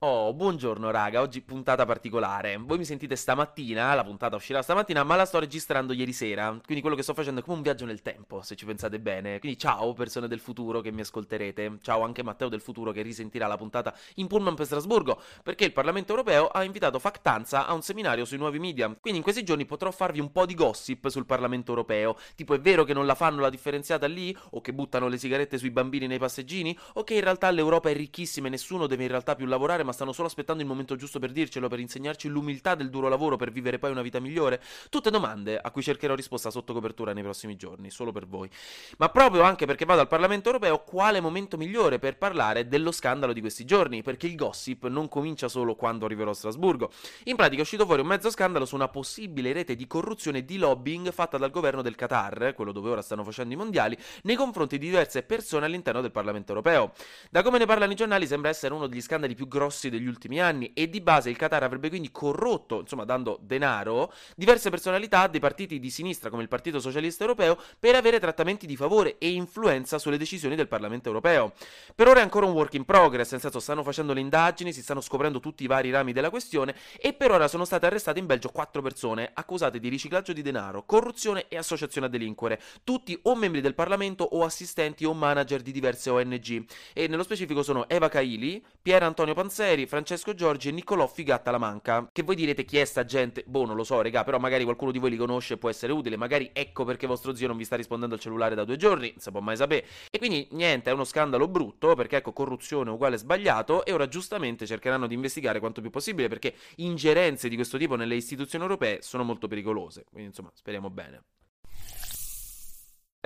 Oh, buongiorno raga, oggi puntata particolare. Voi mi sentite stamattina, la puntata uscirà stamattina, ma la sto registrando ieri sera, quindi quello che sto facendo è come un viaggio nel tempo, se ci pensate bene. Quindi ciao persone del futuro che mi ascolterete, ciao anche Matteo del futuro che risentirà la puntata in pullman per Strasburgo, perché il Parlamento Europeo ha invitato Factanza a un seminario sui nuovi media. Quindi in questi giorni potrò farvi un po' di gossip sul Parlamento Europeo, tipo è vero che non la fanno la differenziata lì, o che buttano le sigarette sui bambini nei passeggini, o che in realtà l'Europa è ricchissima e nessuno deve in realtà più lavorare ma stanno solo aspettando il momento giusto per dircelo, per insegnarci l'umiltà del duro lavoro per vivere poi una vita migliore? Tutte domande a cui cercherò risposta sotto copertura nei prossimi giorni, solo per voi. Ma proprio anche perché vado al Parlamento europeo, quale momento migliore per parlare dello scandalo di questi giorni? Perché il gossip non comincia solo quando arriverò a Strasburgo. In pratica è uscito fuori un mezzo scandalo su una possibile rete di corruzione e di lobbying fatta dal governo del Qatar, quello dove ora stanno facendo i mondiali, nei confronti di diverse persone all'interno del Parlamento europeo. Da come ne parlano i giornali sembra essere uno degli scandali più grossi degli ultimi anni e di base il Qatar avrebbe quindi corrotto, insomma dando denaro, diverse personalità dei partiti di sinistra come il Partito Socialista Europeo per avere trattamenti di favore e influenza sulle decisioni del Parlamento Europeo. Per ora è ancora un work in progress, nel senso stanno facendo le indagini, si stanno scoprendo tutti i vari rami della questione e per ora sono state arrestate in Belgio quattro persone accusate di riciclaggio di denaro, corruzione e associazione a delinquere, tutti o membri del Parlamento o assistenti o manager di diverse ONG e nello specifico sono Eva Caili, Pier Antonio Panzeri, Francesco Francesco Giorgi e Niccolò Figatta la manca. Che voi direte chi è sta gente? Boh, non lo so, regà, però magari qualcuno di voi li conosce e può essere utile. Magari ecco perché vostro zio non vi sta rispondendo al cellulare da due giorni, non si può mai sapere. E quindi niente, è uno scandalo brutto, perché ecco, corruzione uguale sbagliato, e ora giustamente cercheranno di investigare quanto più possibile, perché ingerenze di questo tipo nelle istituzioni europee sono molto pericolose. Quindi insomma, speriamo bene.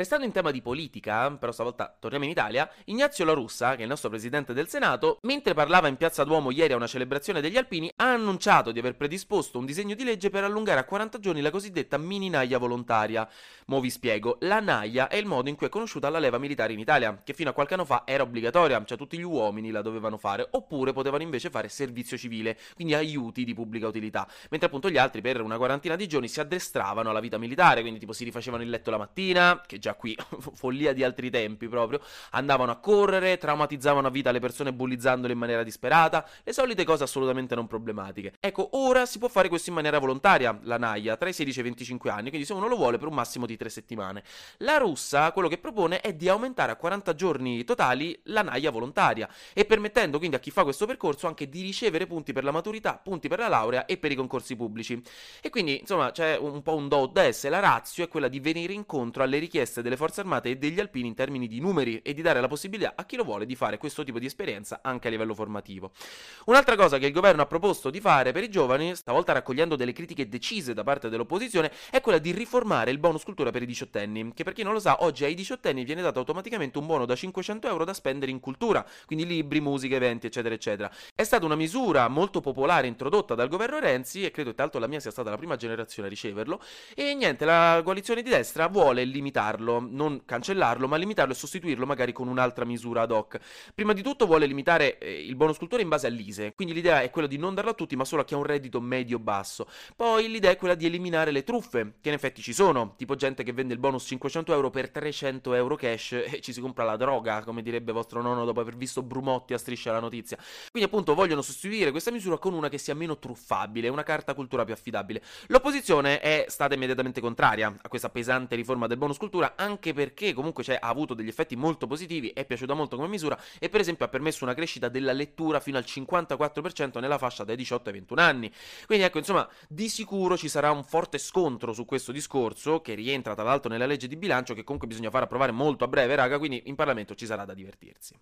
Restando in tema di politica, però stavolta torniamo in Italia, Ignazio La Russa, che è il nostro presidente del Senato, mentre parlava in Piazza Duomo ieri a una celebrazione degli Alpini, ha annunciato di aver predisposto un disegno di legge per allungare a 40 giorni la cosiddetta mini naia volontaria. Mo vi spiego, la naia è il modo in cui è conosciuta la leva militare in Italia, che fino a qualche anno fa era obbligatoria, cioè tutti gli uomini la dovevano fare, oppure potevano invece fare servizio civile, quindi aiuti di pubblica utilità, mentre appunto gli altri per una quarantina di giorni si addestravano alla vita militare, quindi tipo si rifacevano il letto la mattina, che già qui follia di altri tempi proprio, andavano a correre, traumatizzavano a vita le persone bullizzandole in maniera disperata, le solite cose assolutamente non problematiche. Ecco, ora si può fare questo in maniera volontaria, la naia, tra i 16 e i 25 anni, quindi se uno lo vuole per un massimo di 3 settimane. La russa quello che propone è di aumentare a 40 giorni totali la naia volontaria e permettendo quindi a chi fa questo percorso anche di ricevere punti per la maturità, punti per la laurea e per i concorsi pubblici. E quindi, insomma, c'è un po' un do des, la razio è quella di venire incontro alle richieste delle forze armate e degli alpini in termini di numeri e di dare la possibilità a chi lo vuole di fare questo tipo di esperienza anche a livello formativo. Un'altra cosa che il governo ha proposto di fare per i giovani, stavolta raccogliendo delle critiche decise da parte dell'opposizione, è quella di riformare il bonus cultura per i diciottenni, che per chi non lo sa oggi ai diciottenni viene dato automaticamente un buono da 500 euro da spendere in cultura, quindi libri, musica, eventi, eccetera, eccetera. È stata una misura molto popolare introdotta dal governo Renzi e credo tra l'altro la mia sia stata la prima generazione a riceverlo e niente, la coalizione di destra vuole limitarlo, non cancellarlo, ma limitarlo e sostituirlo magari con un'altra misura ad hoc. Prima di tutto vuole limitare eh, il bonus cultura in base all'ISE, quindi l'idea è quella di non darlo a tutti, ma solo a chi ha un reddito medio-basso. Poi l'idea è quella di eliminare le truffe, che in effetti ci sono, tipo gente che vende il bonus 500 euro per 300 euro cash e ci si compra la droga, come direbbe vostro nonno dopo aver visto Brumotti a striscia la notizia. Quindi appunto vogliono sostituire questa misura con una che sia meno truffabile, una carta cultura più affidabile. L'opposizione è stata immediatamente contraria a questa pesante riforma del bonus cultura, anche perché comunque cioè, ha avuto degli effetti molto positivi, è piaciuta molto come misura e per esempio ha permesso una crescita della lettura fino al 54% nella fascia dai 18 ai 21 anni. Quindi ecco, insomma, di sicuro ci sarà un forte scontro su questo discorso che rientra tra l'altro nella legge di bilancio che comunque bisogna far approvare molto a breve, raga, quindi in Parlamento ci sarà da divertirsi.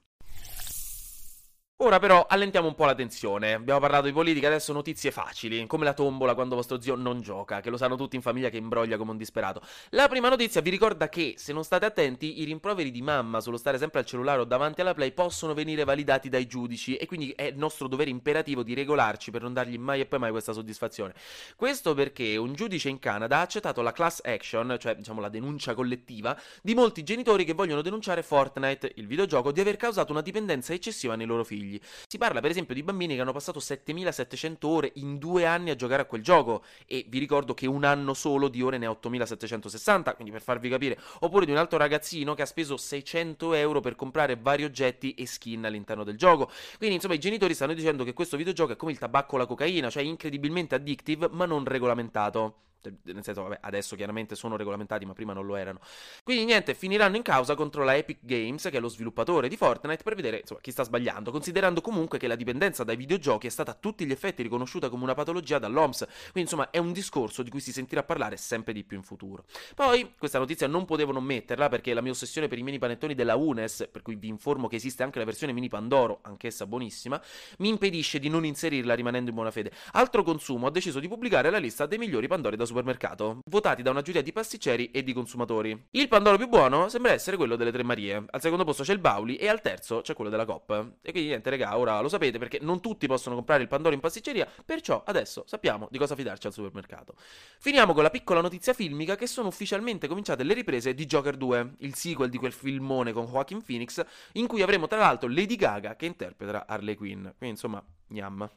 Ora però allentiamo un po' la tensione. Abbiamo parlato di politica, adesso notizie facili, come la tombola quando vostro zio non gioca, che lo sanno tutti in famiglia che imbroglia come un disperato. La prima notizia vi ricorda che, se non state attenti, i rimproveri di mamma sullo stare sempre al cellulare o davanti alla play possono venire validati dai giudici e quindi è nostro dovere imperativo di regolarci per non dargli mai e poi mai questa soddisfazione. Questo perché un giudice in Canada ha accettato la class action, cioè diciamo la denuncia collettiva, di molti genitori che vogliono denunciare Fortnite, il videogioco, di aver causato una dipendenza eccessiva nei loro figli. Figli. Si parla per esempio di bambini che hanno passato 7700 ore in due anni a giocare a quel gioco e vi ricordo che un anno solo di ore ne ha 8760, quindi per farvi capire, oppure di un altro ragazzino che ha speso 600 euro per comprare vari oggetti e skin all'interno del gioco. Quindi insomma i genitori stanno dicendo che questo videogioco è come il tabacco o la cocaina, cioè incredibilmente addictive ma non regolamentato. Cioè, nel senso, vabbè, adesso chiaramente sono regolamentati, ma prima non lo erano. Quindi niente, finiranno in causa contro la Epic Games, che è lo sviluppatore di Fortnite, per vedere insomma, chi sta sbagliando, considerando comunque che la dipendenza dai videogiochi è stata a tutti gli effetti riconosciuta come una patologia dall'OMS. Quindi insomma è un discorso di cui si sentirà parlare sempre di più in futuro. Poi, questa notizia non potevo non metterla perché la mia ossessione per i mini panettoni della UNES, per cui vi informo che esiste anche la versione mini Pandoro, anch'essa buonissima, mi impedisce di non inserirla rimanendo in buona fede. Altro consumo, ho deciso di pubblicare la lista dei migliori Pandori da supermercato, votati da una giuria di pasticceri e di consumatori. Il Pandoro più buono sembra essere quello delle Tre Marie, al secondo posto c'è il Bauli e al terzo c'è quello della Coop. E quindi niente, raga, ora lo sapete perché non tutti possono comprare il Pandoro in pasticceria, perciò adesso sappiamo di cosa fidarci al supermercato. Finiamo con la piccola notizia filmica che sono ufficialmente cominciate le riprese di Joker 2, il sequel di quel filmone con Joaquin Phoenix, in cui avremo tra l'altro Lady Gaga che interpreta Harley Quinn. Quindi insomma, gnam.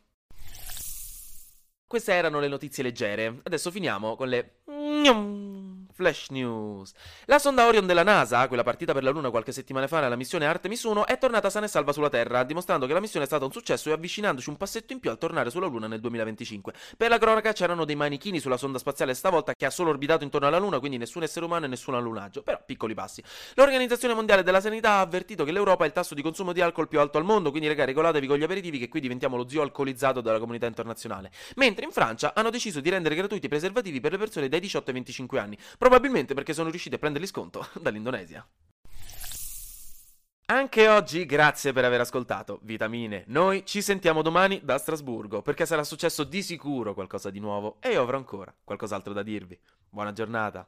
Queste erano le notizie leggere. Adesso finiamo con le Flash News. La sonda Orion della NASA, quella partita per la Luna qualche settimana fa nella missione Artemis 1, è tornata sana e salva sulla Terra, dimostrando che la missione è stata un successo e avvicinandoci un passetto in più al tornare sulla Luna nel 2025. Per la cronaca c'erano dei manichini sulla sonda spaziale stavolta che ha solo orbitato intorno alla Luna, quindi nessun essere umano e nessun allunaggio, però piccoli passi. L'Organizzazione Mondiale della Sanità ha avvertito che l'Europa ha il tasso di consumo di alcol più alto al mondo, quindi ragazzi regolatevi con gli aperitivi che qui diventiamo lo zio alcolizzato della comunità internazionale. Mentre in Francia hanno deciso di rendere gratuiti i preservativi per le persone dai 18 ai 25 anni, probabilmente perché sono riusciti a prenderli sconto dall'Indonesia. Anche oggi grazie per aver ascoltato Vitamine. Noi ci sentiamo domani da Strasburgo perché sarà successo di sicuro qualcosa di nuovo e io avrò ancora qualcos'altro da dirvi. Buona giornata.